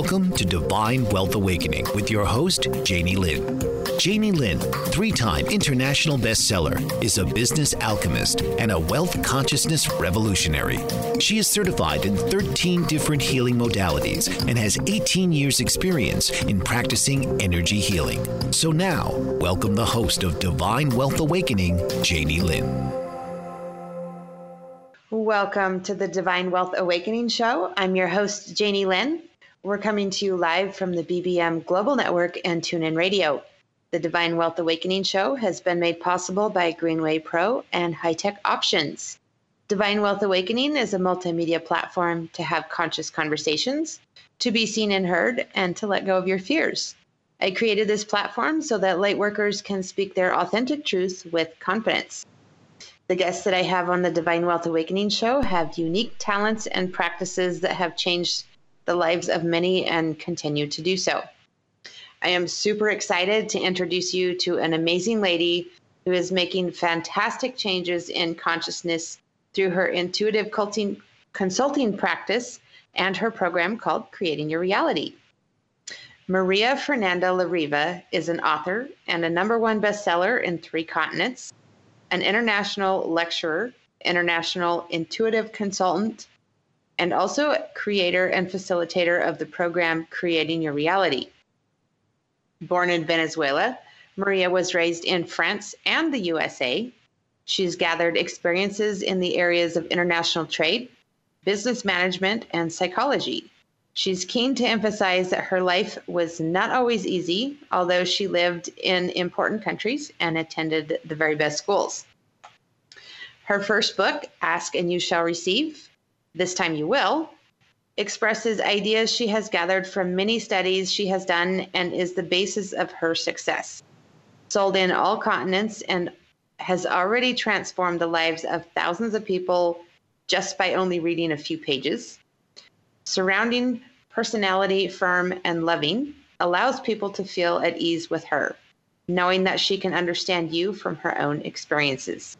Welcome to Divine Wealth Awakening with your host, Janie Lynn. Janie Lynn, three time international bestseller, is a business alchemist and a wealth consciousness revolutionary. She is certified in 13 different healing modalities and has 18 years' experience in practicing energy healing. So now, welcome the host of Divine Wealth Awakening, Janie Lynn. Welcome to the Divine Wealth Awakening Show. I'm your host, Janie Lynn. We're coming to you live from the BBM Global Network and TuneIn Radio. The Divine Wealth Awakening Show has been made possible by Greenway Pro and High Tech Options. Divine Wealth Awakening is a multimedia platform to have conscious conversations, to be seen and heard, and to let go of your fears. I created this platform so that light workers can speak their authentic truth with confidence. The guests that I have on the Divine Wealth Awakening show have unique talents and practices that have changed the lives of many and continue to do so. I am super excited to introduce you to an amazing lady who is making fantastic changes in consciousness through her intuitive consulting practice and her program called Creating Your Reality. Maria Fernanda Lariva is an author and a number one bestseller in three continents, an international lecturer, international intuitive consultant, and also creator and facilitator of the program Creating Your Reality. Born in Venezuela, Maria was raised in France and the USA. She's gathered experiences in the areas of international trade, business management, and psychology. She's keen to emphasize that her life was not always easy, although she lived in important countries and attended the very best schools. Her first book, Ask and You Shall Receive, this Time You Will, expresses ideas she has gathered from many studies she has done and is the basis of her success. Sold in all continents and has already transformed the lives of thousands of people just by only reading a few pages. Surrounding personality, firm, and loving allows people to feel at ease with her, knowing that she can understand you from her own experiences.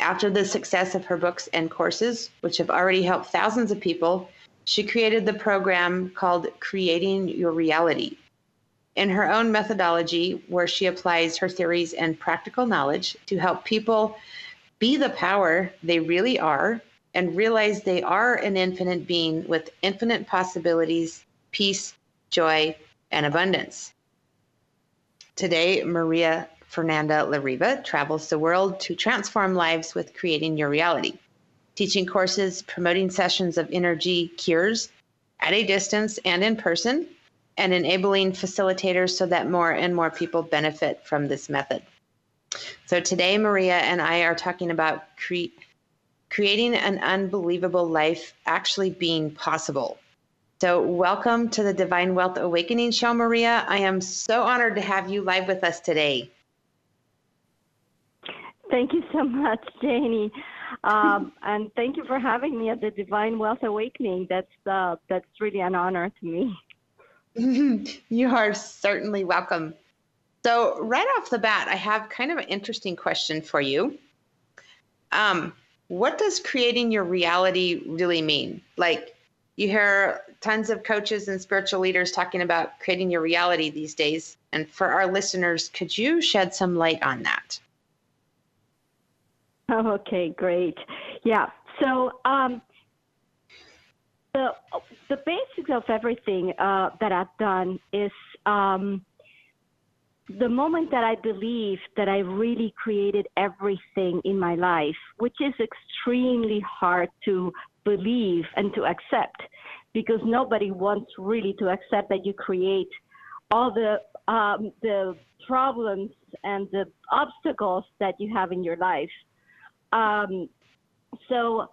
After the success of her books and courses, which have already helped thousands of people, she created the program called Creating Your Reality. In her own methodology, where she applies her theories and practical knowledge to help people be the power they really are and realize they are an infinite being with infinite possibilities, peace, joy, and abundance. Today, Maria Fernanda Lariva travels the world to transform lives with creating your reality, teaching courses, promoting sessions of energy cures at a distance and in person, and enabling facilitators so that more and more people benefit from this method. So today, Maria and I are talking about cre- creating an unbelievable life actually being possible. So, welcome to the Divine Wealth Awakening Show, Maria. I am so honored to have you live with us today. Thank you so much, Janie, um, and thank you for having me at the Divine Wealth Awakening. That's uh, that's really an honor to me. you are certainly welcome. So, right off the bat, I have kind of an interesting question for you. Um, what does creating your reality really mean? Like, you hear tons of coaches and spiritual leaders talking about creating your reality these days. And for our listeners, could you shed some light on that? Okay, great. Yeah. So um, the the basics of everything uh, that I've done is um, the moment that I believe that I really created everything in my life, which is extremely hard to believe and to accept, because nobody wants really to accept that you create all the um, the problems and the obstacles that you have in your life. Um, so,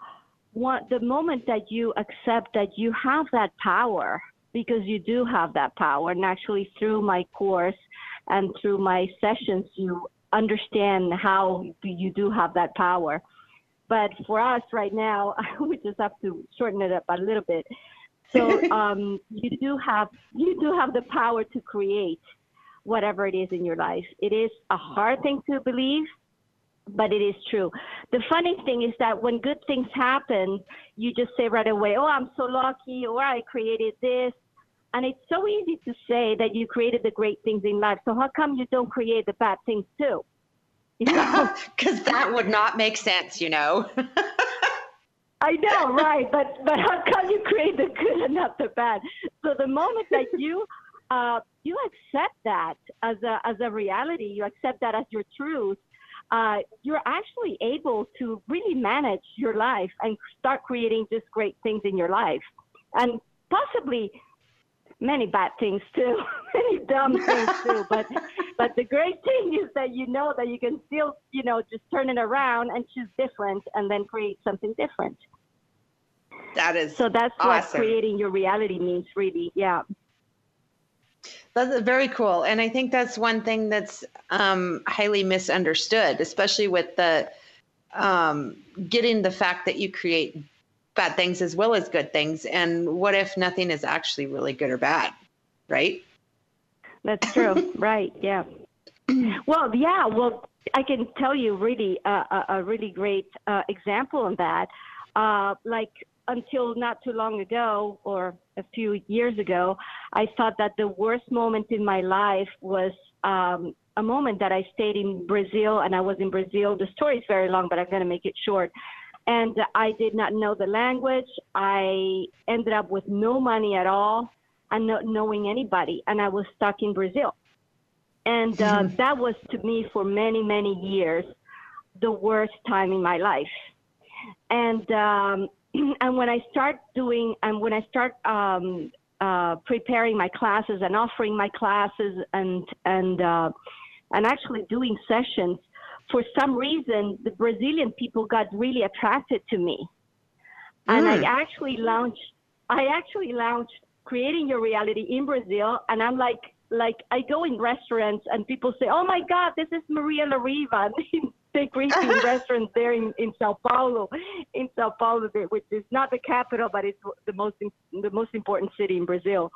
what, the moment that you accept that you have that power, because you do have that power, and actually through my course and through my sessions, you understand how you do have that power. But for us right now, we just have to shorten it up a little bit. So um, you do have you do have the power to create whatever it is in your life. It is a hard thing to believe, but it is true. The funny thing is that when good things happen, you just say right away, "Oh, I'm so lucky," or "I created this." And it's so easy to say that you created the great things in life. So how come you don't create the bad things too? You know, because that would not make sense. You know. I know, right? But but how come you create the good and not the bad? So the moment that you uh, you accept that as a as a reality, you accept that as your truth, uh, you're actually able to really manage your life and start creating just great things in your life, and possibly many bad things too, many dumb things too. But but the great thing is that you know that you can still you know just turn it around and choose different, and then create something different. That is so. That's awesome. what creating your reality means, really. Yeah. That's very cool, and I think that's one thing that's um, highly misunderstood, especially with the um, getting the fact that you create bad things as well as good things. And what if nothing is actually really good or bad, right? That's true. right. Yeah. Well, yeah. Well, I can tell you really uh, a, a really great uh, example on that. Uh, like until not too long ago or a few years ago, I thought that the worst moment in my life was um, a moment that I stayed in Brazil and I was in Brazil. The story is very long, but I'm going to make it short. And I did not know the language. I ended up with no money at all and not knowing anybody. And I was stuck in Brazil. And uh, that was to me for many, many years the worst time in my life. And um, and when I start doing, and when I start um, uh, preparing my classes and offering my classes and and uh, and actually doing sessions, for some reason the Brazilian people got really attracted to me, mm. and I actually launched. I actually launched creating your reality in Brazil, and I'm like like I go in restaurants and people say, "Oh my God, this is Maria Lariva." greet me restaurants there in, in Sao Paulo, in Sao Paulo, which is not the capital, but it's the most the most important city in Brazil.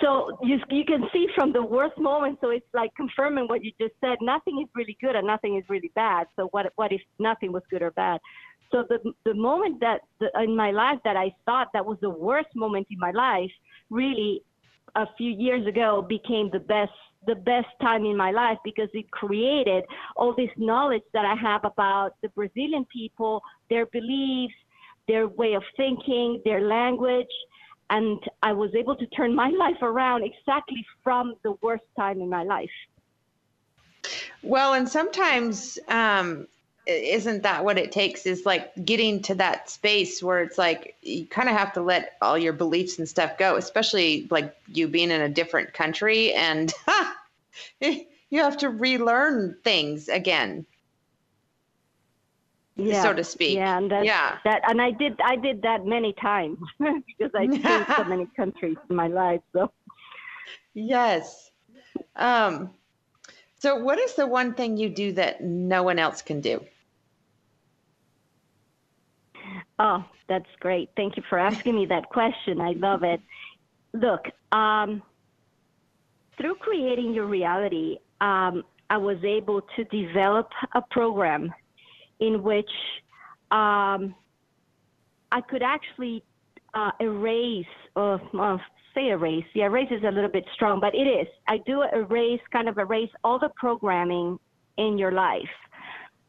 So you you can see from the worst moment. So it's like confirming what you just said. Nothing is really good and nothing is really bad. So what what if nothing was good or bad? So the the moment that the, in my life that I thought that was the worst moment in my life, really, a few years ago became the best the best time in my life because it created all this knowledge that I have about the Brazilian people, their beliefs, their way of thinking, their language. And I was able to turn my life around exactly from the worst time in my life. Well, and sometimes um, isn't that what it takes is like getting to that space where it's like you kind of have to let all your beliefs and stuff go especially like you being in a different country and you you have to relearn things again yeah, so to speak. Yeah, and that's, Yeah. that and I did I did that many times because I changed so many countries in my life. So yes um so what is the one thing you do that no one else can do oh, that's great. Thank you for asking me that question. I love it. Look, um, through creating your reality, um, I was able to develop a program in which um, I could actually uh, erase, or well, say erase. Yeah, erase is a little bit strong, but it is. I do erase, kind of erase all the programming in your life.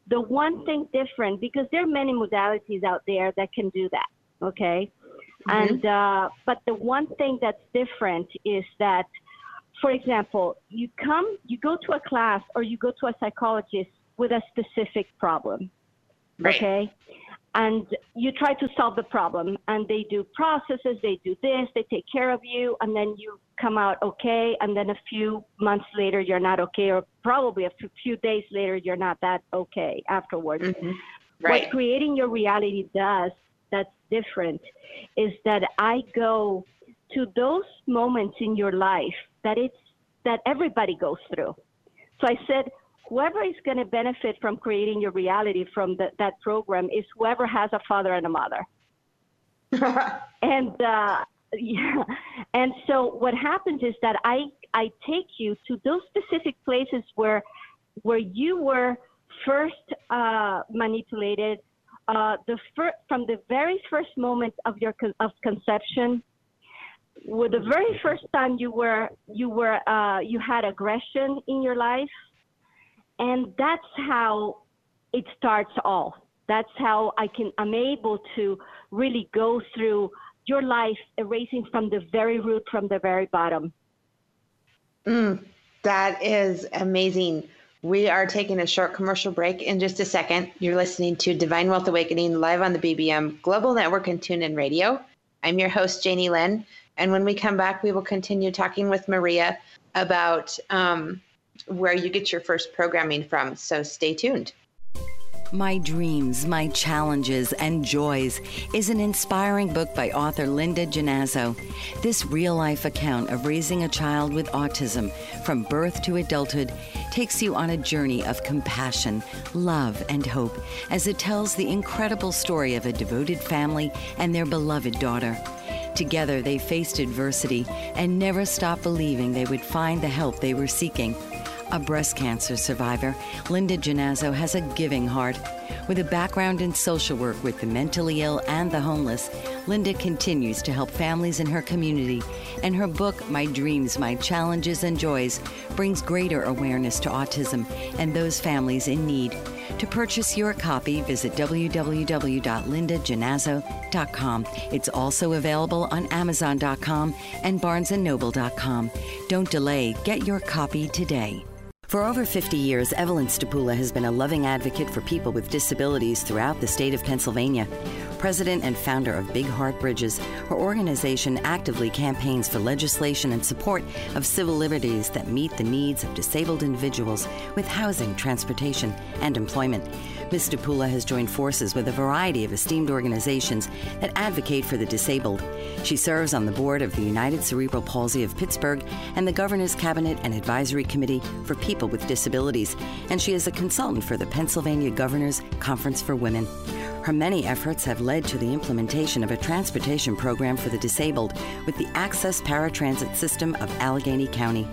The one thing different, because there are many modalities out there that can do that. Okay, and uh, but the one thing that's different is that, for example, you come, you go to a class or you go to a psychologist with a specific problem Right. okay and you try to solve the problem. And they do processes they do this they take care of you and then you come out okay. And then a few months later you're not okay or probably a few- days later you're not that okay afterwards. Mm-hmm. Right what creating your reality does that's different is that I go to those moments in your life that it's that everybody goes through. So I said, whoever is going to benefit from creating your reality from the, that program is whoever has a father and a mother. And uh, yeah, and so what happens is that I I take you to those specific places where where you were first uh, manipulated, uh, the fir- from the very first moment of your con- of conception, with the very first time you were you were uh, you had aggression in your life, and that's how it starts all. That's how I can I'm able to really go through your life, erasing from the very root, from the very bottom. Mm, that is amazing. We are taking a short commercial break in just a second. You're listening to Divine Wealth Awakening live on the BBM Global Network and TuneIn Radio. I'm your host, Janie Lynn. And when we come back, we will continue talking with Maria about um, where you get your first programming from. So stay tuned. My Dreams, My Challenges, and Joys is an inspiring book by author Linda Janazzo. This real life account of raising a child with autism from birth to adulthood takes you on a journey of compassion, love, and hope as it tells the incredible story of a devoted family and their beloved daughter. Together, they faced adversity and never stopped believing they would find the help they were seeking. A breast cancer survivor, Linda Genazzo has a giving heart. With a background in social work with the mentally ill and the homeless, Linda continues to help families in her community, and her book, My Dreams, My Challenges and Joys, brings greater awareness to autism and those families in need. To purchase your copy, visit www.lindajanazzo.com. It's also available on amazon.com and barnesandnoble.com. Don't delay, get your copy today. For over 50 years, Evelyn Stapula has been a loving advocate for people with disabilities throughout the state of Pennsylvania. President and founder of Big Heart Bridges, her organization actively campaigns for legislation and support of civil liberties that meet the needs of disabled individuals with housing, transportation, and employment. Ms. Stapula has joined forces with a variety of esteemed organizations that advocate for the disabled. She serves on the board of the United Cerebral Palsy of Pittsburgh and the Governor's Cabinet and Advisory Committee for People with Disabilities, and she is a consultant for the Pennsylvania Governor's Conference for Women. Her many efforts have led to the implementation of a transportation program for the disabled with the Access Paratransit System of Allegheny County.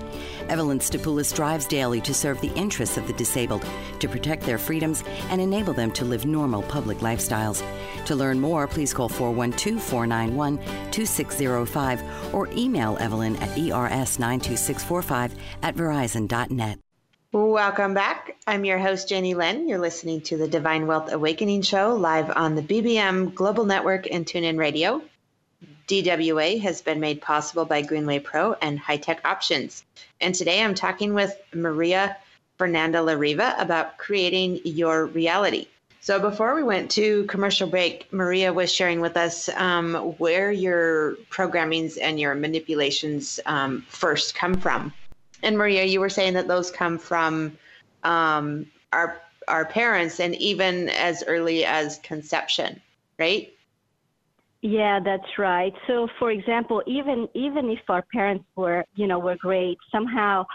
Evelyn Stapoulis strives daily to serve the interests of the disabled, to protect their freedoms, and enable them to live normal public lifestyles. To learn more, please call 412 491 2605 or email Evelyn at E ers92645 at verizon.net. Welcome back. I'm your host, Janie Lynn. You're listening to the Divine Wealth Awakening Show live on the BBM Global Network and TuneIn Radio. DWA has been made possible by Greenway Pro and High Tech Options. And today I'm talking with Maria Fernanda Lariva about creating your reality. So before we went to commercial break, Maria was sharing with us um, where your programmings and your manipulations um, first come from. And Maria, you were saying that those come from um, our our parents, and even as early as conception, right? Yeah, that's right. So, for example, even even if our parents were, you know, were great, somehow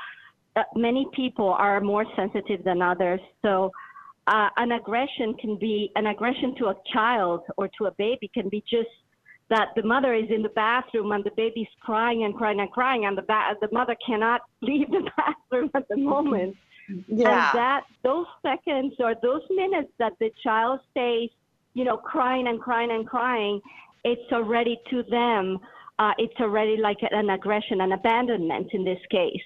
many people are more sensitive than others. So, uh, an aggression can be an aggression to a child or to a baby can be just that the mother is in the bathroom and the baby's crying and crying and crying, and the ba- the mother cannot leave the bathroom at the moment. Yeah. And that those seconds or those minutes that the child stays, you know, crying and crying and crying, it's already to them. Uh, it's already like an aggression, an abandonment in this case.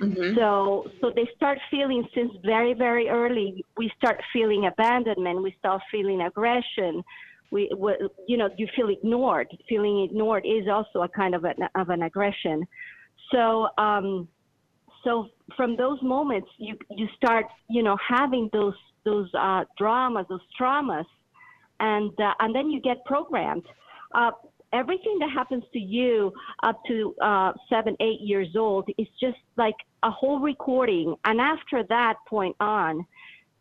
Mhm. So, so they start feeling since very, very early. We start feeling abandonment. We start feeling aggression. We, we you know, you feel ignored. Feeling ignored is also a kind of an of an aggression. So, um, so from those moments, you you start, you know, having those those uh, dramas, those traumas, and uh, and then you get programmed. Uh, everything that happens to you up to uh, seven, eight years old is just like a whole recording. And after that point on,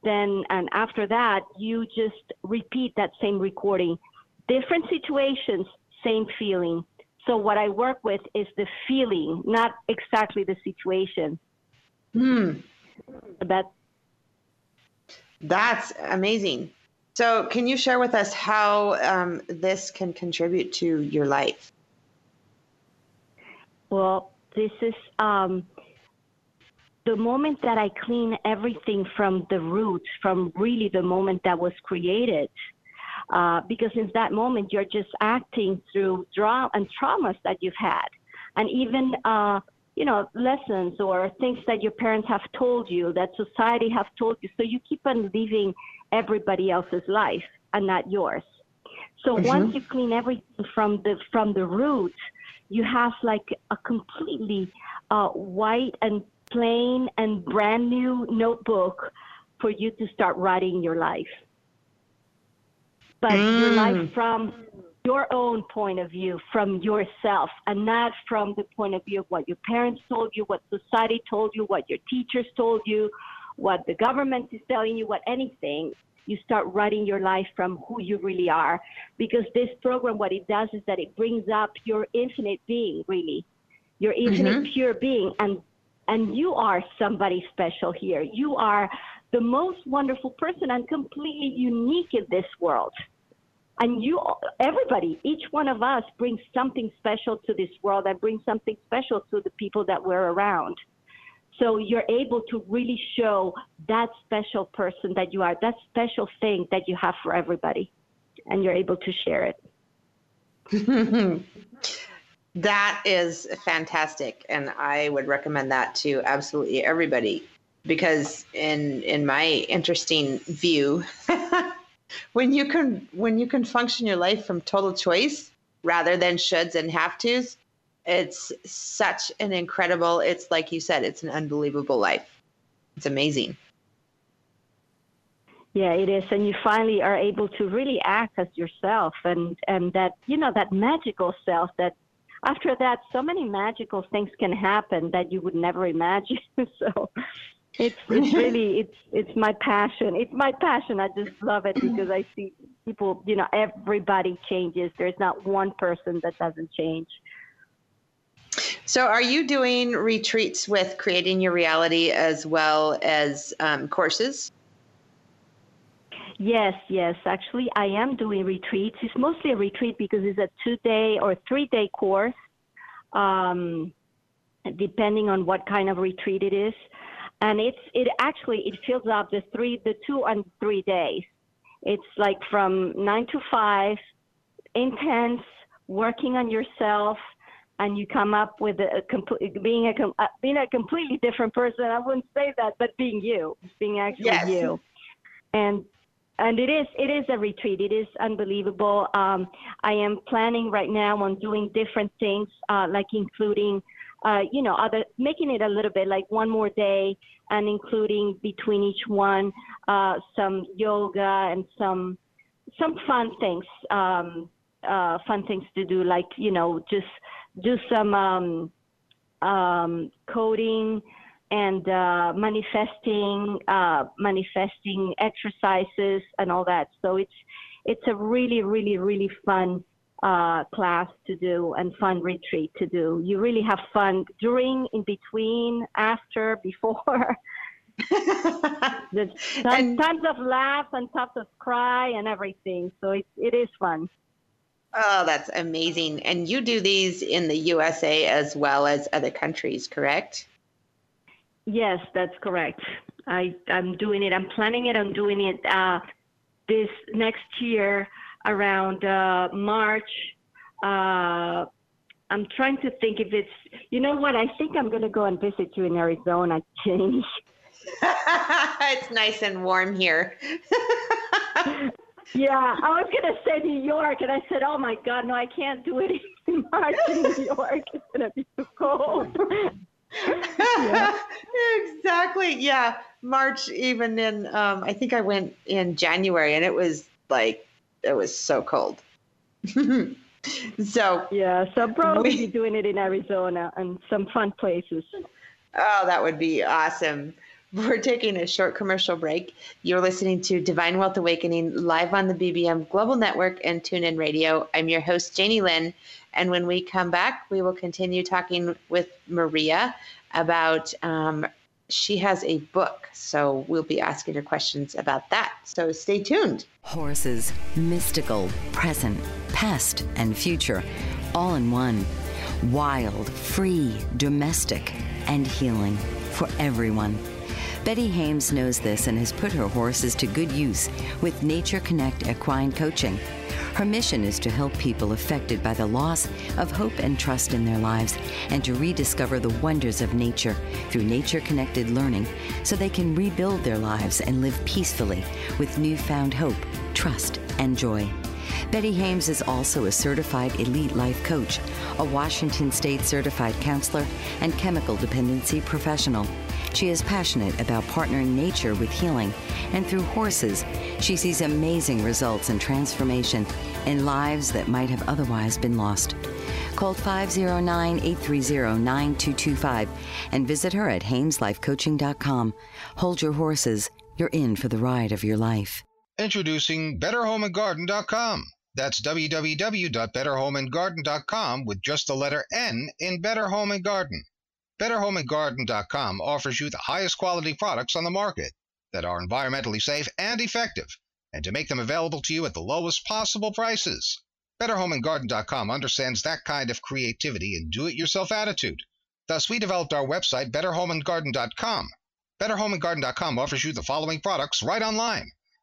then and after that, you just repeat that same recording. Different situations, same feeling. So what I work with is the feeling, not exactly the situation. Hmm. That That's amazing. So, can you share with us how um, this can contribute to your life? Well, this is um, the moment that I clean everything from the roots, from really the moment that was created. Uh, because in that moment, you're just acting through drama and traumas that you've had, and even uh, you know lessons or things that your parents have told you, that society have told you. So you keep on living everybody else's life and not yours. So once you clean everything from the from the root, you have like a completely uh, white and plain and brand new notebook for you to start writing your life. But your life from your own point of view, from yourself, and not from the point of view of what your parents told you, what society told you, what your teachers told you, what the government is telling you, what anything. You start writing your life from who you really are. Because this program, what it does is that it brings up your infinite being, really, your mm-hmm. infinite pure being. And, and you are somebody special here. You are the most wonderful person and completely unique in this world. And you, everybody, each one of us brings something special to this world and brings something special to the people that we're around. So you're able to really show that special person that you are, that special thing that you have for everybody, and you're able to share it. That is fantastic, and I would recommend that to absolutely everybody because in in my interesting view, when you can when you can function your life from total choice rather than shoulds and have tos, it's such an incredible. It's like you said, it's an unbelievable life. It's amazing. Yeah, it is, and you finally are able to really act as yourself, and and that you know that magical self. That after that, so many magical things can happen that you would never imagine. so it's it's really it's it's my passion. It's my passion. I just love it because I see people. You know, everybody changes. There's not one person that doesn't change. So, are you doing retreats with creating your reality as well as um, courses? Yes, yes. Actually, I am doing retreats. It's mostly a retreat because it's a two-day or three-day course, um, depending on what kind of retreat it is. And it's it actually it fills up the three, the two and three days. It's like from nine to five, intense, working on yourself, and you come up with a, a complete being a uh, being a completely different person. I wouldn't say that, but being you, being actually Yes. you, and and it is it is a retreat. It is unbelievable. Um, I am planning right now on doing different things, uh, like including, uh, you know, other making it a little bit like one more day, and including between each one uh, some yoga and some some fun things, um, uh, fun things to do, like you know, just do some um, um, coding and uh, manifesting, uh, manifesting exercises and all that. So it's it's a really, really, really fun uh, class to do and fun retreat to do. You really have fun during, in between, after, before. There's tons, And- tons of laughs and tons of cry and everything. So it, it is fun. Oh, that's amazing. And you do these in the USA as well as other countries, correct? Yes, that's correct. I, I'm doing it. I'm planning it I'm doing it uh, this next year around uh, March. Uh, I'm trying to think if it's, you know what? I think I'm going to go and visit you in Arizona, Jenny. it's nice and warm here. Yeah, I was going to say New York, and I said, oh my God, no, I can't do it in March in New York. It's to be too cold. exactly. Yeah. March, even in, um, I think I went in January and it was like, it was so cold. so, Yeah, so probably We- be doing it in Arizona and some fun places. oh, that would be awesome. We're taking a short commercial break. You're listening to Divine Wealth Awakening live on the BBM Global Network and TuneIn Radio. I'm your host, Janie Lynn. And when we come back, we will continue talking with Maria about, um, she has a book. So we'll be asking her questions about that. So stay tuned. Horses, mystical, present, past, and future, all in one. Wild, free, domestic, and healing for everyone. Betty Hames knows this and has put her horses to good use with Nature Connect Equine Coaching. Her mission is to help people affected by the loss of hope and trust in their lives and to rediscover the wonders of nature through nature connected learning so they can rebuild their lives and live peacefully with newfound hope, trust, and joy. Betty Hames is also a certified elite life coach, a Washington State certified counselor, and chemical dependency professional. She is passionate about partnering nature with healing, and through horses, she sees amazing results and transformation in lives that might have otherwise been lost. Call 509 830 9225 and visit her at HamesLifeCoaching.com. Hold your horses. You're in for the ride of your life. Introducing BetterHomeAndGarden.com. That's www.betterhomeandgarden.com with just the letter N in Better Home and Garden. BetterHomeAndGarden.com offers you the highest quality products on the market that are environmentally safe and effective, and to make them available to you at the lowest possible prices. BetterHomeAndGarden.com understands that kind of creativity and do-it-yourself attitude. Thus, we developed our website, BetterHomeAndGarden.com. BetterHomeAndGarden.com offers you the following products right online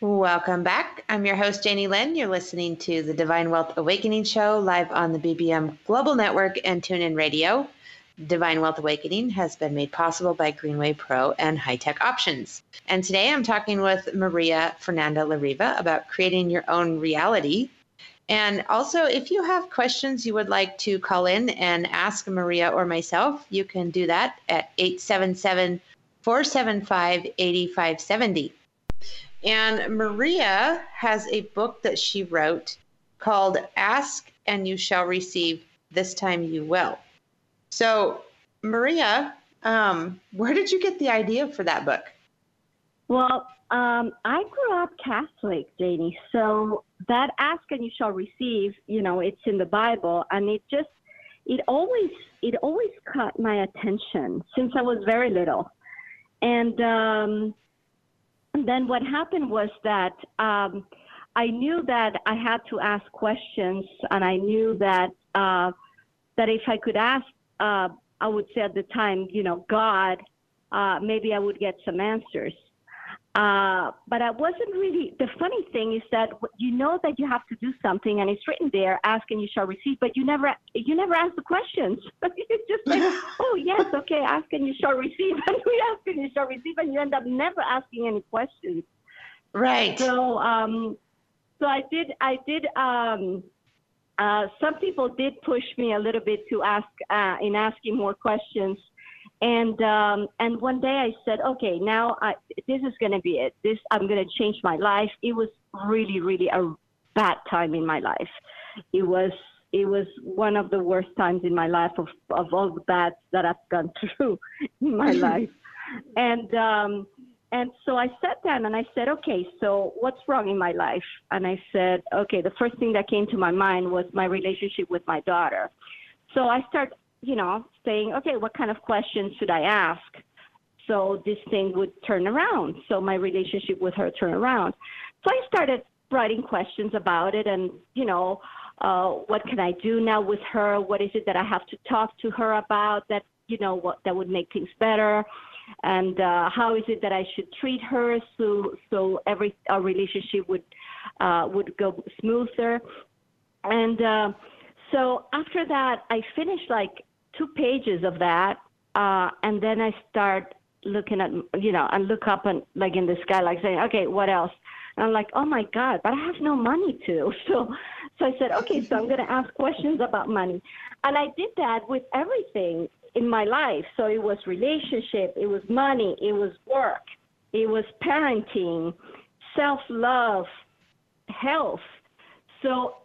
Welcome back. I'm your host, Janie Lynn. You're listening to the Divine Wealth Awakening Show live on the BBM Global Network and TuneIn Radio. Divine Wealth Awakening has been made possible by Greenway Pro and High Tech Options. And today I'm talking with Maria Fernanda Lariva about creating your own reality. And also, if you have questions you would like to call in and ask Maria or myself, you can do that at 877 475 8570. And Maria has a book that she wrote called Ask and You Shall Receive, This Time You Will. So, Maria, um, where did you get the idea for that book? Well, um, I grew up Catholic, Janie. So that ask and you shall receive, you know, it's in the Bible, and it just, it always, it always caught my attention since I was very little. And, um, then what happened was that um, I knew that I had to ask questions, and I knew that uh, that if I could ask, uh, I would say at the time, you know, God, uh, maybe I would get some answers. Uh, but I wasn't really. The funny thing is that you know that you have to do something, and it's written there, "Ask and you shall receive," but you never, you never ask the questions. it's just like, "Oh yes, okay, ask and you shall receive," and we ask and you shall receive, and you end up never asking any questions. Right. So, um, so I did. I did. Um, uh, some people did push me a little bit to ask uh, in asking more questions. And um, and one day I said, okay, now I, this is going to be it. This I'm going to change my life. It was really, really a bad time in my life. It was it was one of the worst times in my life of of all the bad that I've gone through in my life. And um, and so I sat down and I said, okay, so what's wrong in my life? And I said, okay, the first thing that came to my mind was my relationship with my daughter. So I start you know, saying, okay, what kind of questions should I ask? So this thing would turn around. So my relationship with her turned around. So I started writing questions about it and, you know, uh, what can I do now with her? What is it that I have to talk to her about that, you know, what that would make things better? And uh, how is it that I should treat her so so every our relationship would uh, would go smoother? And uh, so after that, I finished like two pages of that, uh, and then I start looking at, you know, and look up and like in the sky, like saying, okay, what else? And I'm like, oh my God, but I have no money to. So, so I said, okay, so I'm going to ask questions about money. And I did that with everything in my life. So it was relationship, it was money, it was work, it was parenting, self love, health. So,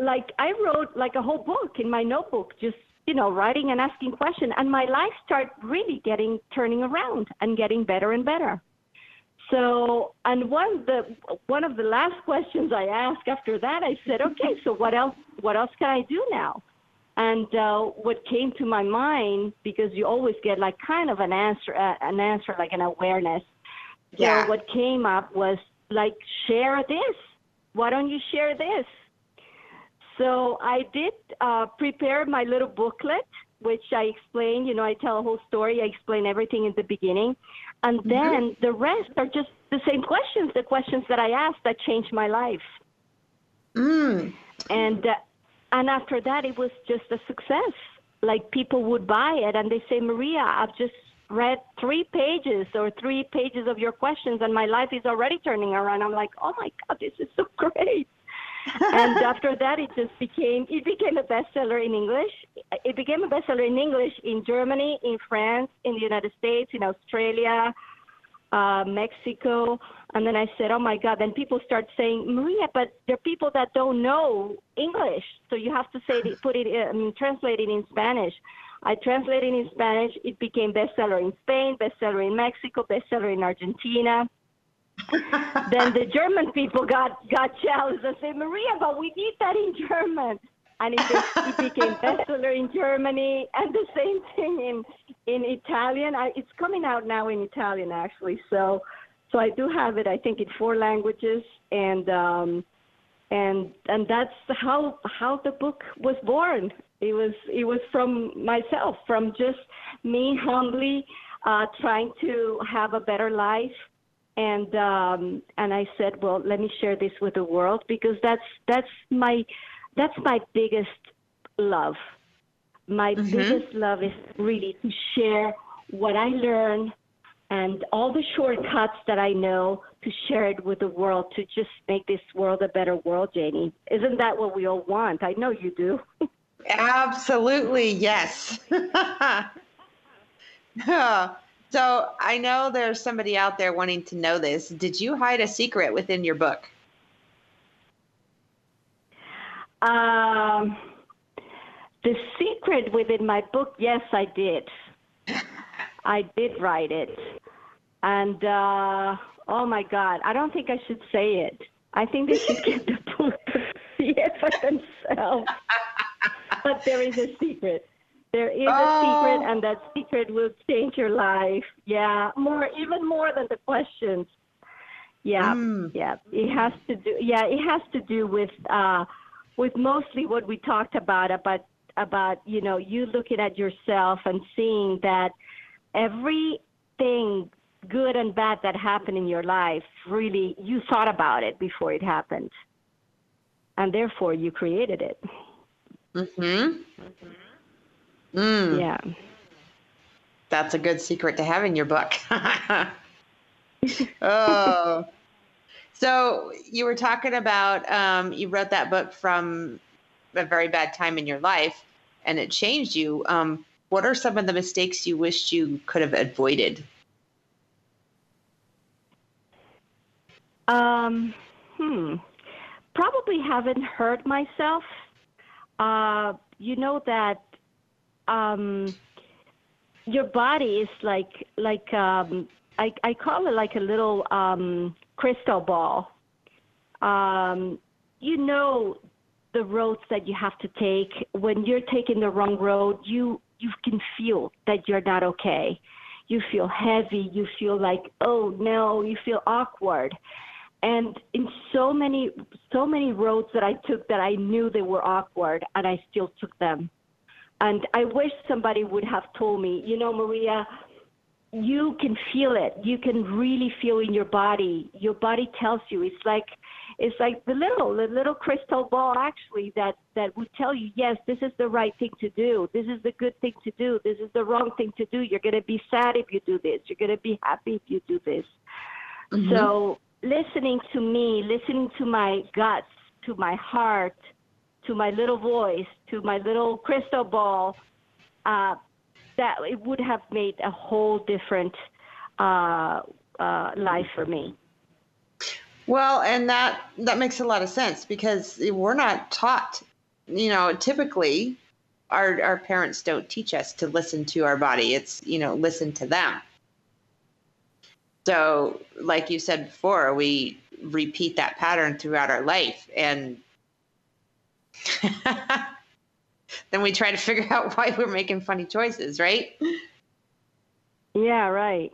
like, I wrote like a whole book in my notebook, just you know, writing and asking questions. And my life started really getting turning around and getting better and better. So, and one of the one of the last questions I asked after that, I said, okay, so what else? What else can I do now? And uh, what came to my mind, because you always get like kind of an answer, uh, an answer like an awareness. Yeah. So what came up was like, share this. Why don't you share this? So I did uh, prepare my little booklet, which I explain. You know, I tell a whole story. I explain everything in the beginning, and then mm-hmm. the rest are just the same questions, the questions that I asked that changed my life. Mm. And uh, and after that, it was just a success. Like people would buy it, and they say, Maria, I've just read three pages or three pages of your questions, and my life is already turning around. I'm like, oh my God, this is so great and after that, it just became it became a bestseller in English. It became a bestseller in English in Germany, in France, in the United States, in Australia, uh, Mexico. And then I said, oh my God. Then people start saying, Maria, but there are people that don't know English. So you have to say, put it, I mean, translate it in Spanish. I translated in Spanish. It became bestseller in Spain, bestseller in Mexico, bestseller in Argentina then the German people got got jealous and said, Maria, but we need that in German. And it, it became bestseller in Germany, and the same thing in in Italian. I, it's coming out now in Italian actually. So so I do have it. I think in four languages, and um, and and that's how how the book was born. It was it was from myself, from just me humbly uh, trying to have a better life and um, and I said, well, let me share this with the world because that's that's my that's my biggest love. My mm-hmm. biggest love is really to share what I learn and all the shortcuts that I know to share it with the world to just make this world a better world, Janie. Isn't that what we all want? I know you do. Absolutely, yes. So I know there's somebody out there wanting to know this. Did you hide a secret within your book? Um, the secret within my book, yes, I did. I did write it. And uh, oh my God, I don't think I should say it. I think they should get the book to see it for themselves. but there is a secret. There is oh. a secret, oh. and that secret will change your life. Yeah, more, even more than the questions. Yeah, mm. yeah. It has to do. Yeah, it has to do with uh, with mostly what we talked about about about you know you looking at yourself and seeing that everything good and bad that happened in your life, really, you thought about it before it happened. And therefore, you created it. Mm-hmm. Mm. Yeah. That's a good secret to have in your book. oh. So you were talking about um, you wrote that book from a very bad time in your life, and it changed you. Um, what are some of the mistakes you wished you could have avoided? Um, hmm. Probably haven't hurt myself. Uh, you know that um, your body is like like um, I, I call it like a little um, crystal ball. Um, you know the roads that you have to take. When you're taking the wrong road, you you can feel that you're not okay. You feel heavy. You feel like oh no. You feel awkward. And in so many so many roads that I took that I knew they were awkward, and I still took them. And I wish somebody would have told me, you know, Maria, you can feel it. You can really feel in your body. Your body tells you. It's like it's like the little the little crystal ball actually that that would tell you, yes, this is the right thing to do. This is the good thing to do. This is the wrong thing to do. You're going to be sad if you do this. You're going to be happy if you do this. Mm-hmm. So, listening to me, listening to my guts, to my heart, to my little voice, to my little crystal ball, uh, that it would have made a whole different uh, uh, life for me. Well, and that that makes a lot of sense because we're not taught. You know, typically, our our parents don't teach us to listen to our body. It's you know, listen to them. So, like you said before, we repeat that pattern throughout our life, and then we try to figure out why we're making funny choices, right? Yeah, right.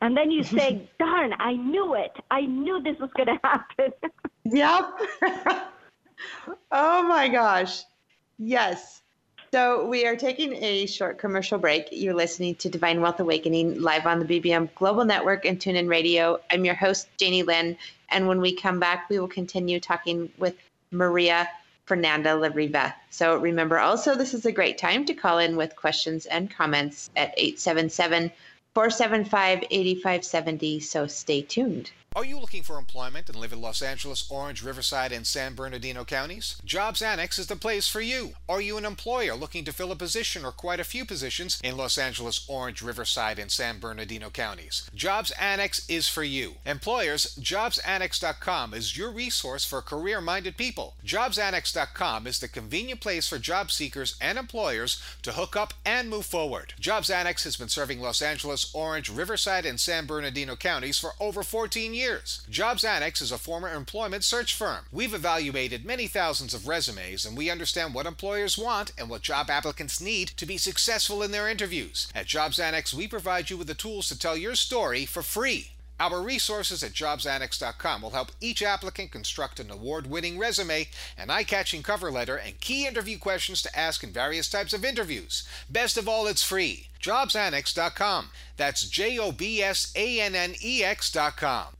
And then you say, darn, I knew it. I knew this was going to happen. yep. oh my gosh. Yes. So we are taking a short commercial break. You're listening to Divine Wealth Awakening live on the BBM Global Network and TuneIn Radio. I'm your host, Janie Lynn. And when we come back, we will continue talking with Maria Fernanda Lariva. So remember also, this is a great time to call in with questions and comments at 877 475 8570. So stay tuned. Are you looking for employment and live in Los Angeles, Orange, Riverside, and San Bernardino counties? Jobs Annex is the place for you. Are you an employer looking to fill a position or quite a few positions in Los Angeles, Orange, Riverside, and San Bernardino counties? Jobs Annex is for you. Employers, JobsAnnex.com is your resource for career minded people. JobsAnnex.com is the convenient place for job seekers and employers to hook up and move forward. Jobs Annex has been serving Los Angeles, Orange, Riverside, and San Bernardino counties for over 14 years years. Jobs Annex is a former employment search firm. We've evaluated many thousands of resumes and we understand what employers want and what job applicants need to be successful in their interviews. At Jobs Annex, we provide you with the tools to tell your story for free. Our resources at jobsannex.com will help each applicant construct an award winning resume, an eye catching cover letter, and key interview questions to ask in various types of interviews. Best of all, it's free. Jobsannex.com. That's J O B S A N N E X.com.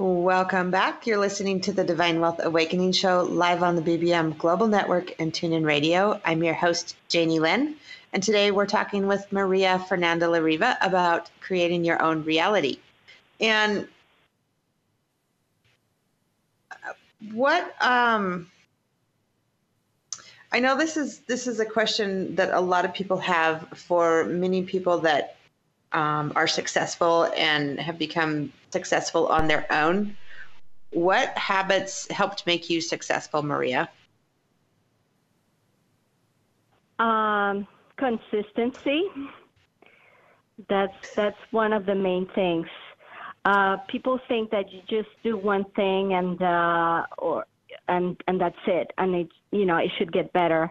Welcome back. You're listening to the Divine Wealth Awakening Show live on the BBM Global Network and TuneIn Radio. I'm your host, Janie Lynn, and today we're talking with Maria Fernanda Lariva about creating your own reality. And uh, what um, I know this is this is a question that a lot of people have for many people that um, are successful and have become successful on their own. What habits helped make you successful, Maria? Um, consistency. That's that's one of the main things. Uh, people think that you just do one thing and uh, or and and that's it, and it you know it should get better.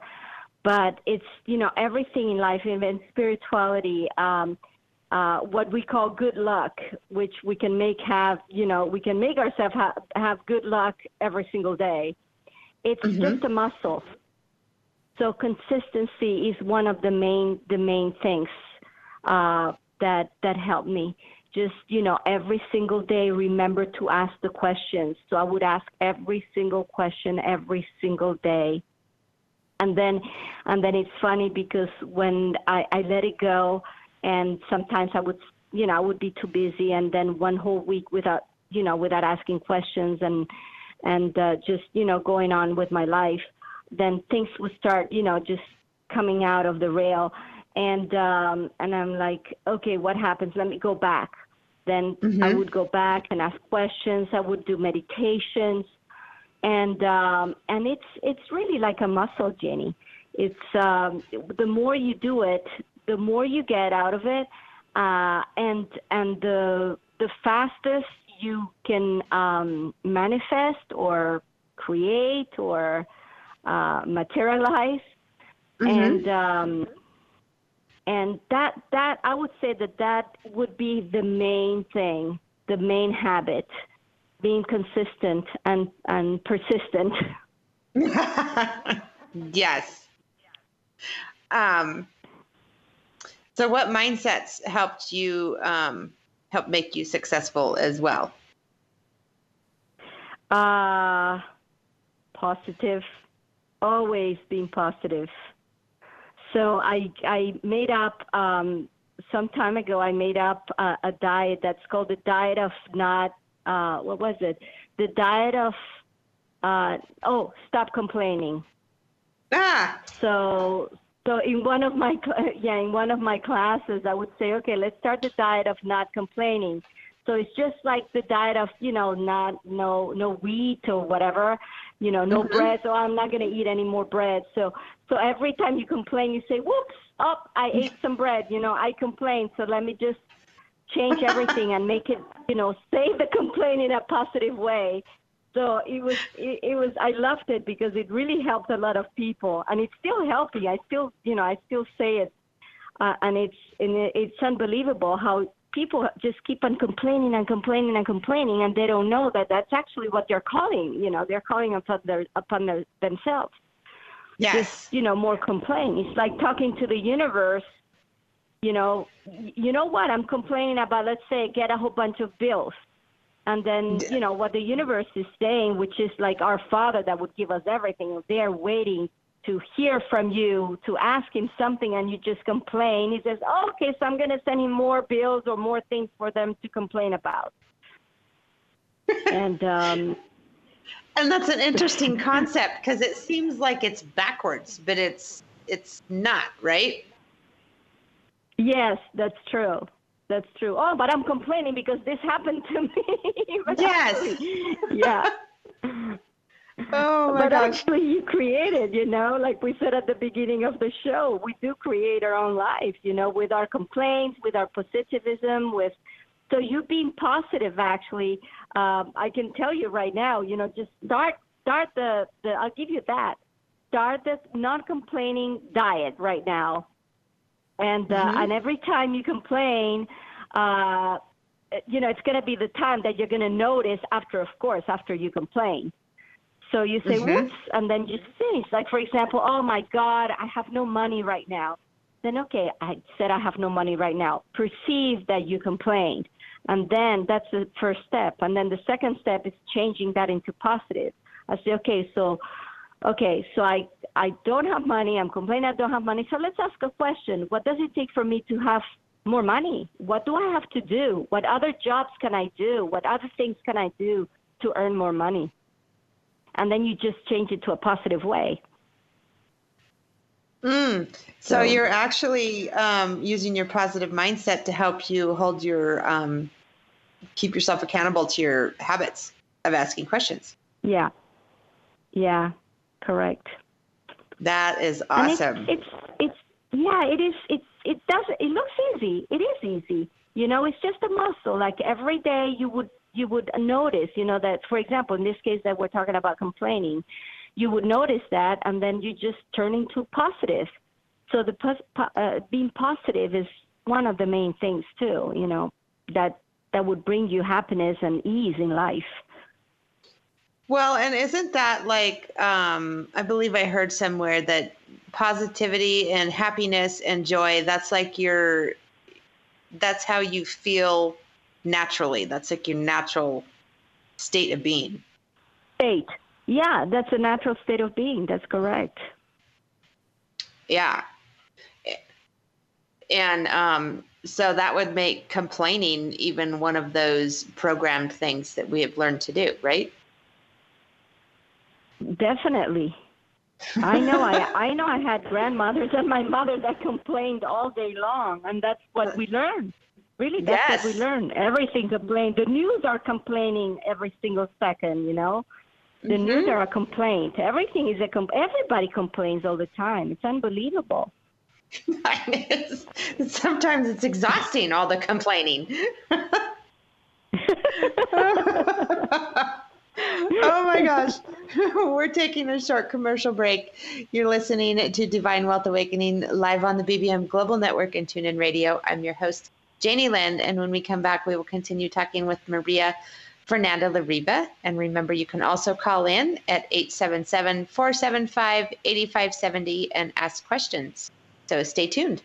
But it's you know everything in life, even spirituality. Um, uh, what we call good luck, which we can make have, you know, we can make ourselves ha- have good luck every single day. It's mm-hmm. just a muscle. So consistency is one of the main the main things uh, that that helped me. Just you know, every single day, remember to ask the questions. So I would ask every single question every single day, and then and then it's funny because when I, I let it go, and sometimes I would you know I would be too busy, and then one whole week without you know without asking questions and and uh, just you know going on with my life then things would start, you know, just coming out of the rail. And um, and I'm like, okay, what happens? Let me go back. Then mm-hmm. I would go back and ask questions. I would do meditations, and um, and it's it's really like a muscle, Jenny. It's um, the more you do it, the more you get out of it, uh, and and the the fastest you can um, manifest or create or uh, materialize, mm-hmm. and um, and that that I would say that that would be the main thing, the main habit, being consistent and and persistent. yes. Um, so, what mindsets helped you um, help make you successful as well? Uh, positive always being positive. So I I made up um, some time ago. I made up uh, a diet that's called the diet of not uh, what was it? The diet of uh, oh stop complaining. Ah. So so in one of my yeah in one of my classes I would say okay let's start the diet of not complaining. So it's just like the diet of you know not no no wheat or whatever you know, no mm-hmm. bread, so I'm not going to eat any more bread. So, so every time you complain, you say, "Whoops, up, oh, I ate some bread." You know, I complain, so let me just change everything and make it, you know, say the complaint in a positive way. So it was, it, it was, I loved it because it really helped a lot of people, and it's still helping. I still, you know, I still say it, uh, and it's, and it's unbelievable how people just keep on complaining and complaining and complaining, and they don't know that that's actually what they're calling. You know, they're calling upon their upon their, themselves. Yes. Just you know, more complain. It's like talking to the universe. You know, you know what I'm complaining about? Let's say get a whole bunch of bills. And then, you know, what the universe is saying, which is like our Father that would give us everything, they're waiting to hear from you, to ask him something, and you just complain. He says, oh, "Okay, so I'm going to send him more bills or more things for them to complain about." and um, and that's an interesting concept because it seems like it's backwards, but it's it's not, right? Yes, that's true. That's true. Oh, but I'm complaining because this happened to me. yes. yeah. Oh my but gosh. actually, you created, you know, like we said at the beginning of the show, we do create our own life, you know, with our complaints, with our positivism, with. So you being positive, actually, um, I can tell you right now, you know, just start start the, the I'll give you that. Start the non-complaining diet right now, and uh, mm-hmm. and every time you complain, uh, you know, it's going to be the time that you're going to notice after, of course, after you complain. So you say, mm-hmm. whoops, and then you finish. Like, for example, oh my God, I have no money right now. Then, okay, I said I have no money right now. Perceive that you complained. And then that's the first step. And then the second step is changing that into positive. I say, okay, so, okay, so I, I don't have money. I'm complaining I don't have money. So let's ask a question. What does it take for me to have more money? What do I have to do? What other jobs can I do? What other things can I do to earn more money? and then you just change it to a positive way. Mm. So, So- you're actually um, using your positive mindset to help you hold your um, keep yourself accountable to your habits of asking questions. Yeah. Yeah. Correct. That is awesome. it's, it's it's yeah, it is it's it does it looks easy. It is easy. You know, it's just a muscle. Like every day you would you would notice, you know, that for example, in this case that we're talking about complaining, you would notice that and then you just turn into positive. So the uh, being positive is one of the main things too, you know, that that would bring you happiness and ease in life. Well, and isn't that like um, I believe I heard somewhere that positivity and happiness and joy that's like your that's how you feel naturally. That's like your natural state of being. State. Yeah, that's a natural state of being. That's correct. Yeah. And um, so that would make complaining even one of those programmed things that we have learned to do, right? Definitely. I know I I know I had grandmothers and my mother that complained all day long and that's what we learn. Really that's what Yes. we learn. Everything complained. The news are complaining every single second, you know. The mm-hmm. news are a complaint. Everything is a com- everybody complains all the time. It's unbelievable. Sometimes it's exhausting, all the complaining. oh my gosh. We're taking a short commercial break. You're listening to Divine Wealth Awakening live on the BBM Global Network and TuneIn Radio. I'm your host, Janie Lynn. And when we come back, we will continue talking with Maria Fernanda Lariva. And remember, you can also call in at 877 475 8570 and ask questions. So stay tuned.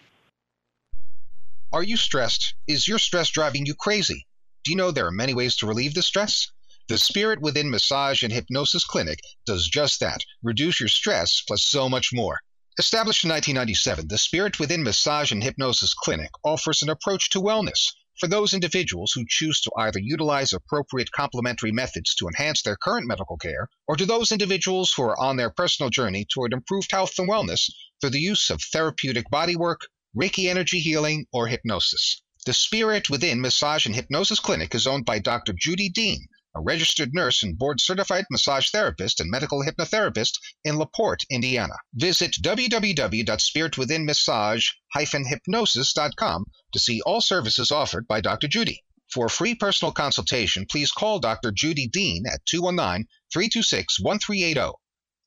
Are you stressed? Is your stress driving you crazy? Do you know there are many ways to relieve the stress? The Spirit Within Massage and Hypnosis Clinic does just that reduce your stress plus so much more. Established in 1997, the Spirit Within Massage and Hypnosis Clinic offers an approach to wellness for those individuals who choose to either utilize appropriate complementary methods to enhance their current medical care, or to those individuals who are on their personal journey toward improved health and wellness through the use of therapeutic bodywork, Reiki energy healing, or hypnosis. The Spirit Within Massage and Hypnosis Clinic is owned by Dr. Judy Dean, a registered nurse and board certified massage therapist and medical hypnotherapist in LaPorte, Indiana. Visit www.spiritwithinmassage-hypnosis.com to see all services offered by Dr. Judy. For a free personal consultation, please call Dr. Judy Dean at 219 326 1380.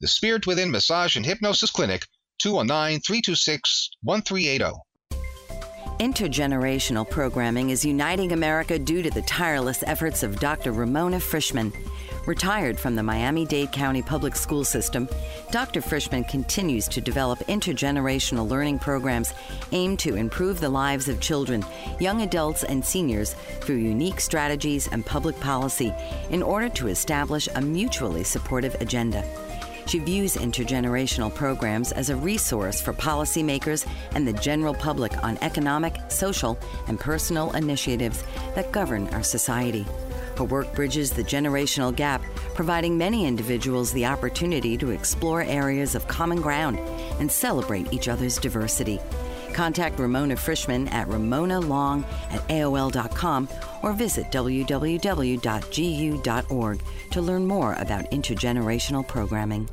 The Spirit Within Massage and Hypnosis Clinic, 219 326 1380. Intergenerational programming is uniting America due to the tireless efforts of Dr. Ramona Frischman. Retired from the Miami Dade County Public School System, Dr. Frischman continues to develop intergenerational learning programs aimed to improve the lives of children, young adults, and seniors through unique strategies and public policy in order to establish a mutually supportive agenda. She views intergenerational programs as a resource for policymakers and the general public on economic, social, and personal initiatives that govern our society. Her work bridges the generational gap, providing many individuals the opportunity to explore areas of common ground and celebrate each other's diversity. Contact Ramona Frischman at ramonalong at AOL.com or visit www.gu.org to learn more about intergenerational programming.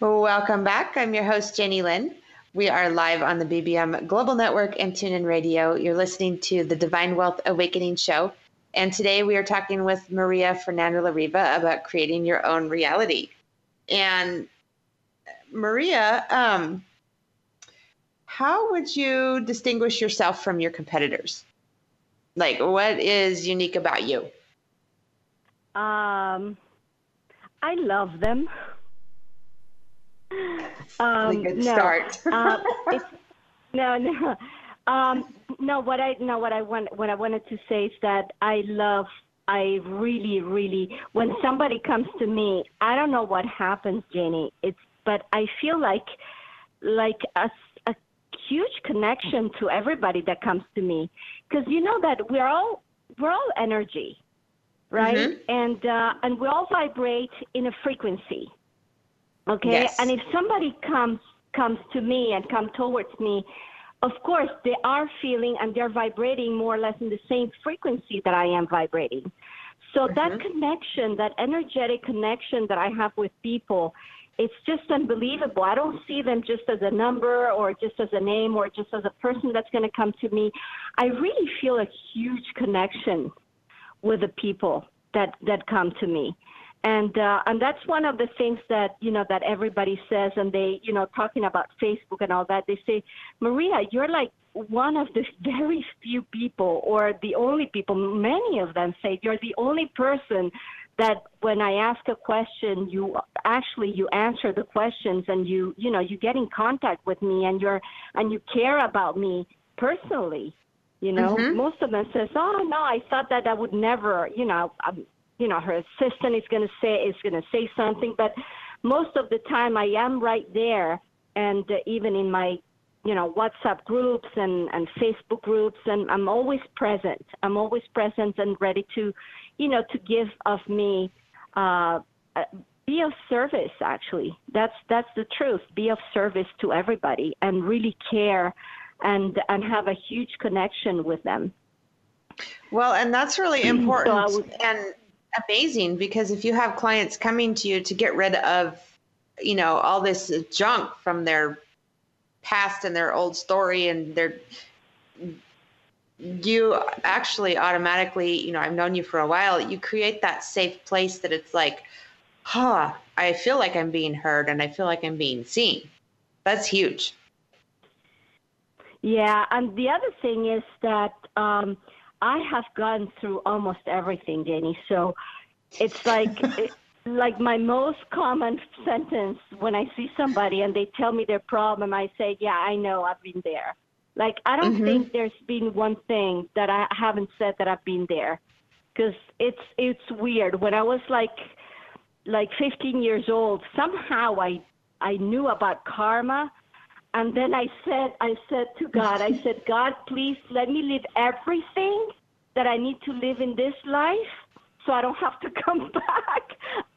Welcome back. I'm your host, Jenny Lynn. We are live on the BBM Global Network and TuneIn Radio. You're listening to the Divine Wealth Awakening Show. And today we are talking with Maria Fernanda Lariva about creating your own reality. And Maria, um, how would you distinguish yourself from your competitors? Like, what is unique about you? Um, I love them. Really good start. uh, no, no. Um, no, what I no, what I want, what I wanted to say is that I love. I really, really, when somebody comes to me, I don't know what happens, Janie. It's, but I feel like, like a huge connection to everybody that comes to me, because you know that we're all we're all energy right? Mhm. And uh, and we all vibrate in a frequency. Okay, Yes. and if somebody comes comes to me and come towards me, of course they are feeling and they're vibrating more or less in the same frequency that I am vibrating. So that connection, that energetic connection that I have with people, it's just unbelievable. I don't see them just as a number or just as a name or just as a person that's going to come to me. I really feel a huge connection with the people that that come to me and uh, and that's one of the things that you know that everybody says and they you know talking about facebook and all that they say maria you're like one of the very few people or the only people many of them say you're the only person that when i ask a question you actually you answer the questions and you you know you get in contact with me and you're and you care about me personally you know, Mhm. most of them says, "Oh no, I thought that I would never." You know, um, you know, her assistant is going to say is to say something, but most of the time I am right there, and uh, even in my, you know, WhatsApp groups and and Facebook groups, and I'm always present. I'm always present and ready to, you know, to give of me. Uh, uh, be of service actually that's that's the truth be of service to everybody and really care and and have a huge connection with them. Well, and that's really important I would- and amazing because if you have clients coming to you to get rid of, you know, all this junk from their past and their old story and their you actually automatically, you know, I've known you for a while, you create that safe place that it's like, huh, I feel like I'm being heard and I feel like I'm being seen. That's huge. Yeah, and the other thing is that um, I have gone through almost everything, Jenny. So it's like it, like my most common sentence when I see somebody and they tell me their problem, I say, "Yeah, I know, I've been there." Like I don't Mhm. think there's been one thing that I haven't said that I've been there, because it's it's weird. When I was like like 15 years old, somehow I I knew about karma and then I said, I said to God, I said, God, please let me live everything that I need to live in this life so I don't have to come back.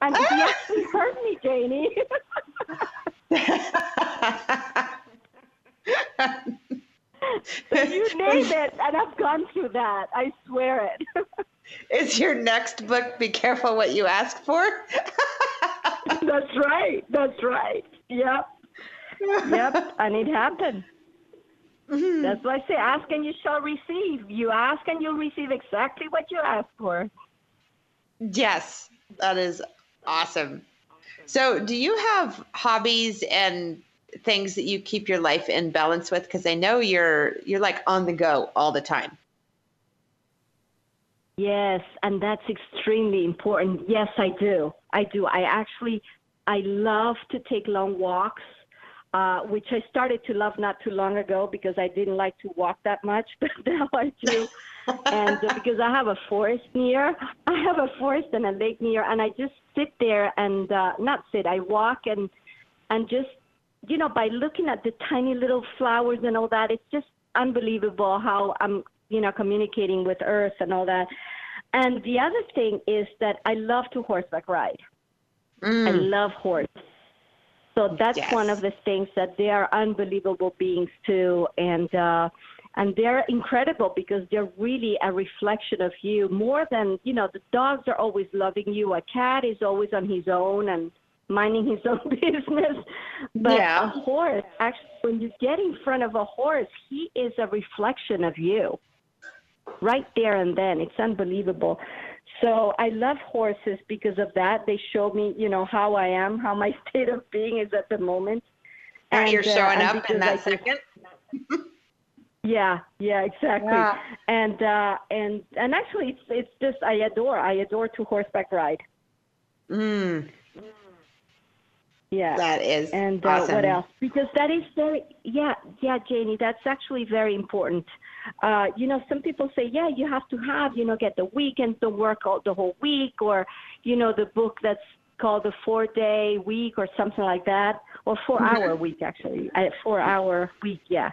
And he actually heard me, Janie. you name it, and I've gone through that. I swear it. Is your next book Be Careful What You Ask For? That's right. That's right. Yep. Yep. And it happened. Mm-hmm. That's why I say, ask and you shall receive. You ask and you'll receive exactly what you ask for. Yes, that is awesome. So, do you have hobbies and things that you keep your life in balance with? Because I know you're you're like on the go all the time. Yes, and that's extremely important. Yes, I do. I do. I actually, I love to take long walks, uh, which I started to love not too long ago because I didn't like to walk that much, but now I do. and uh, because I have a forest near, I have a forest and a lake near, and I just sit there and uh, not sit. I walk and and just you know by looking at the tiny little flowers and all that, it's just unbelievable how I'm you know communicating with Earth and all that. And the other thing is that I love to horseback ride. I Mm, love horse. So that's Yes. one of the things that they are unbelievable beings too, and uh, and they're incredible because they're really a reflection of you more than you know. The dogs are always loving you. A cat is always on his own and minding his own business. But Yeah. a horse, actually, when you get in front of a horse, he is a reflection of you, right there and then. It's unbelievable. So I love horses because of that. They show me, you know, how I am, how my state of being is at the moment. And you're And, uh, showing and up in that I just- second. yeah, yeah, exactly. Yeah. And uh, and and actually, it's it's just I adore I adore to horseback ride. Mm, Yeah. that is and uh, awesome. what else? Because that is very yeah yeah Janie, that's actually very important. Uh, you know, some people say yeah you have to have you know get the weekends to work all the whole week or you know the book that's called the four day week or something like that or 4 Mm-hmm. hour week actually a four hour week yeah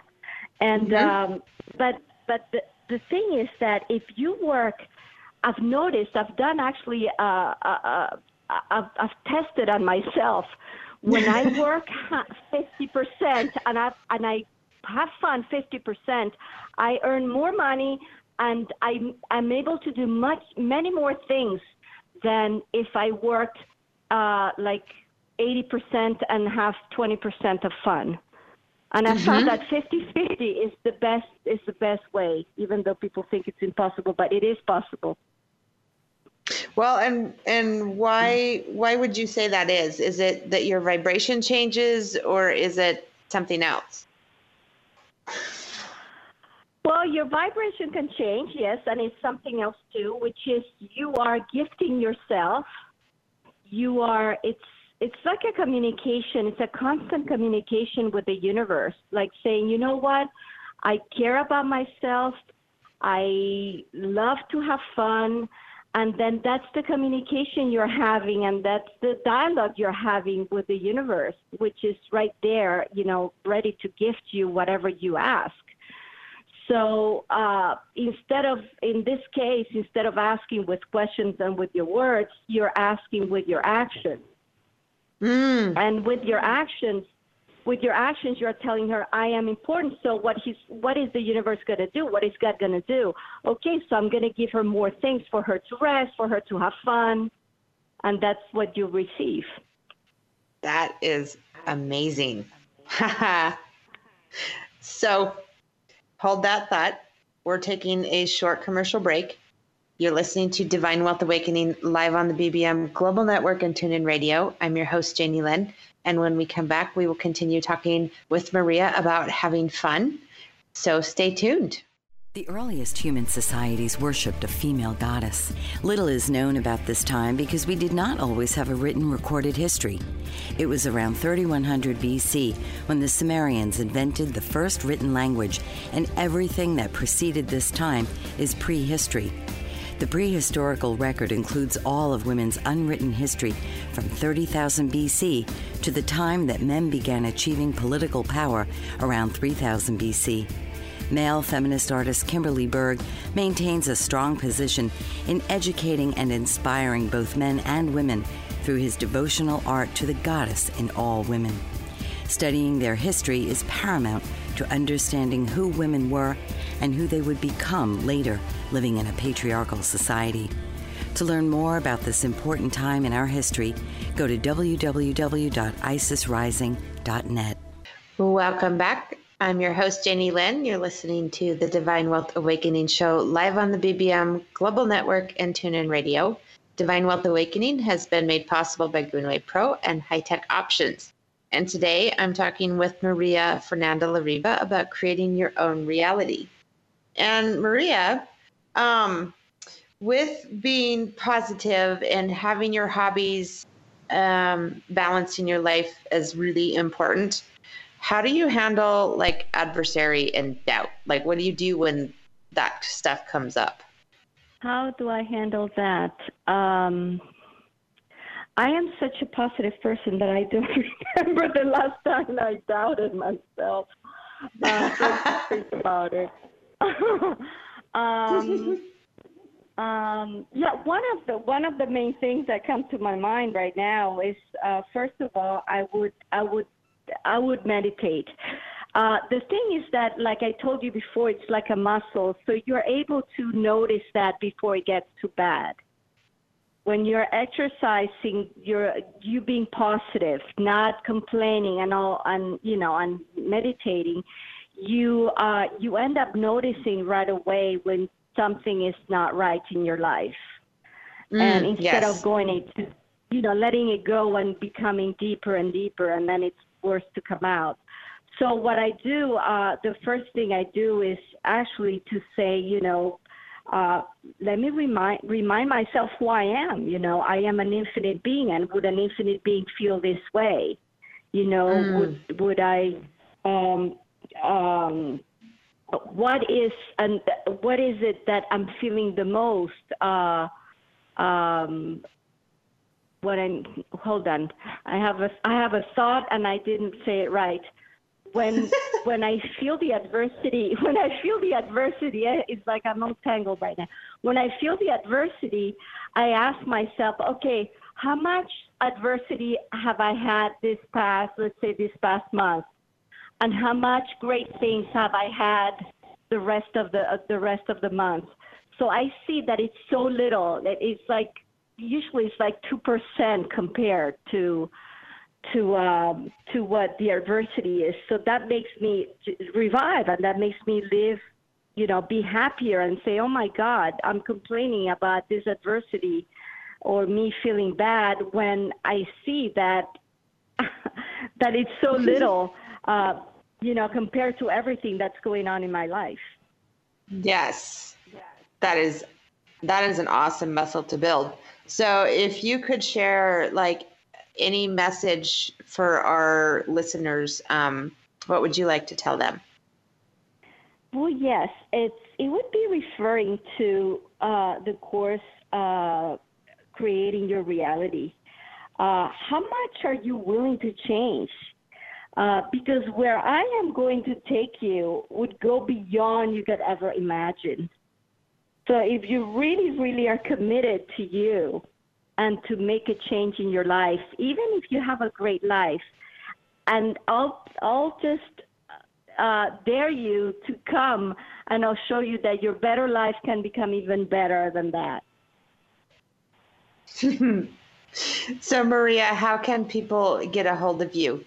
and Mhm. um but but the the thing is that if you work I've noticed, I've done actually, uh, uh, uh, I've, I've tested on myself. When I work 50% and I, and I have fun 50%, I earn more money and I'm, I'm able to do much, many more things than if I worked uh, like 80% and have 20% of fun. And I found that 50-50 is the best is the best way, even though people think it's impossible, but it is possible. Well, and and why why would you say that is? Is it that your vibration changes, or is it something else? Well, your vibration can change, yes, and it's something else too, which is you are gifting yourself. You are it's it's like a communication. It's a constant communication with the universe, like saying, you know what, I care about myself. I love to have fun. And then that's the communication you're having, and that's the dialogue you're having with the universe, which is right there, you know, ready to gift you whatever you ask. So uh, instead of, in this case, instead of asking with questions and with your words, you're asking with your actions. Mm. And with your actions, with your actions, you're telling her, "I am important." So what he's, what is the universe going to do? What is God going to do? Okay, so I'm going to give her more things for her to rest, for her to have fun, and that's what you receive. That is amazing. so hold that thought. We're taking a short commercial break. You're listening to Divine Wealth Awakening live on the BBM Global Network and TuneIn Radio. I'm your host, Janie Lynn. And when we come back, we will continue talking with Maria about having fun. So stay tuned. The earliest human societies worshipped a female goddess. Little is known about this time because we did not always have a written recorded history. It was around 3100 BC when the Sumerians invented the first written language, and everything that preceded this time is prehistory. The prehistorical record includes all of women's unwritten history from 30,000 BC to the time that men began achieving political power around 3000 BC. Male feminist artist Kimberly Berg maintains a strong position in educating and inspiring both men and women through his devotional art to the goddess in all women. Studying their history is paramount to understanding who women were and who they would become later living in a patriarchal society. To learn more about this important time in our history, go to www.isisrising.net. Welcome back. I'm your host, Jenny Lynn. You're listening to the Divine Wealth Awakening Show live on the BBM Global Network and TuneIn Radio. Divine Wealth Awakening has been made possible by Greenway Pro and High Tech Options. And today I'm talking with Maria Fernanda Lariva about creating your own reality. And Maria, um, with being positive and having your hobbies um, balanced in your life is really important how do you handle like adversary and doubt like what do you do when that stuff comes up How do I handle that? Um, I am such a positive person that I don't remember the last time I doubted myself. Uh, think about it. um, um, yeah, one of the one of the main things that come to my mind right now is uh, first of all, I would I would I would meditate. Uh, the thing is that, like I told you before, it's like a muscle, so you're able to notice that before it gets too bad. When you're exercising, you're you being positive, not complaining, and all, and you know, and meditating. You uh, you end up noticing right away when something is not right in your life, and instead yes. of going into you know letting it go and becoming deeper and deeper, and then it's worse to come out. So what I do, uh, the first thing I do is actually to say, you know, uh, let me remind remind myself who I am. You know, I am an infinite being, and would an infinite being feel this way? You know, would would I? Um, um, what is and what is it that I'm feeling the most? Uh, um, what I'm hold on. I have a I have a thought and I didn't say it right. When when I feel the adversity, when I feel the adversity, eh, it's like I'm all tangled right now. When I feel the adversity, I ask myself, okay, how much adversity have I had this past, let's say this past month, and how much great things have I had the rest of the uh, the rest of the month? So I see that it's so little that it's like usually it's like two percent compared to to um, to what the adversity is. So that makes me revive, and that makes me live, you know, be happier and say, "Oh my God, I'm complaining about this adversity, or me feeling bad when I see that that it's so little, uh, you know, compared to everything that's going on in my life." Yes, that is that is an awesome muscle to build. So if you could share like any message for our listeners, um, what would you like to tell them? Well, yes, it's it would be referring to uh, the course uh, creating your reality. Uh, how much are you willing to change? Uh, because where I am going to take you would go beyond you could ever imagine. So if you really, really are committed to you, and to make a change in your life, even if you have a great life. And I'll, I'll just uh, dare you to come and I'll show you that your better life can become even better than that. so, Maria, how can people get a hold of you?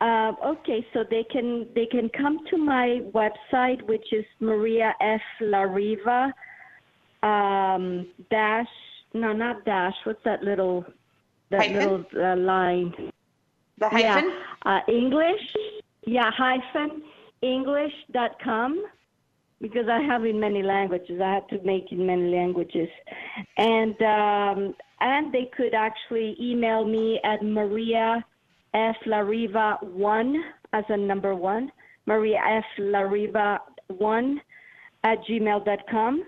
Uh, okay, so they can they can come to my website, which is Maria F. Lariva um, dash, no, not dash. What's that little, that hyphen? little uh, line? The hyphen? Yeah, uh, English. Yeah, hyphen English.com because I have in many languages. I had to make in many languages, and um, and they could actually email me at Maria F Lariva one as a number one, Maria F Lariva one at gmail.com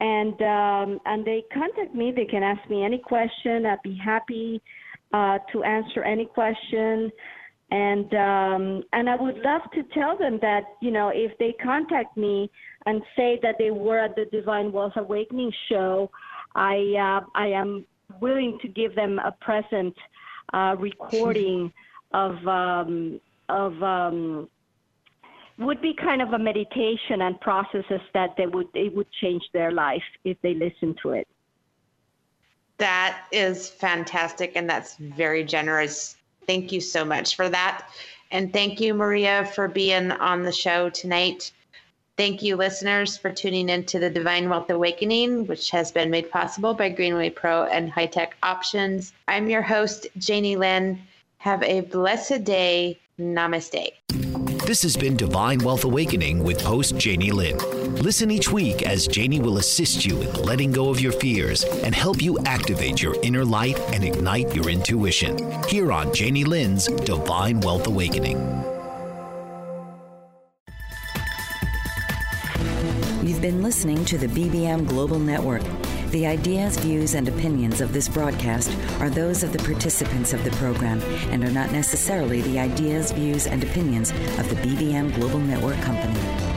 and um, and they contact me. They can ask me any question. I'd be happy uh, to answer any question. And um, and I would love to tell them that you know if they contact me and say that they were at the Divine Wealth Awakening show, I uh, I am willing to give them a present uh, recording of um, of um, would be kind of a meditation and processes that they would it would change their life if they listen to it. That is fantastic and that's very generous. Thank you so much for that. And thank you, Maria, for being on the show tonight. Thank you, listeners, for tuning in to the Divine Wealth Awakening, which has been made possible by Greenway Pro and High Tech Options. I'm your host, Janie Lynn. Have a blessed day. Namaste. This has been Divine Wealth Awakening with host Janie Lynn. Listen each week as Janie will assist you in letting go of your fears and help you activate your inner light and ignite your intuition. Here on Janie Lynn's Divine Wealth Awakening. You've been listening to the BBM Global Network. The ideas, views, and opinions of this broadcast are those of the participants of the program and are not necessarily the ideas, views, and opinions of the BBM Global Network Company.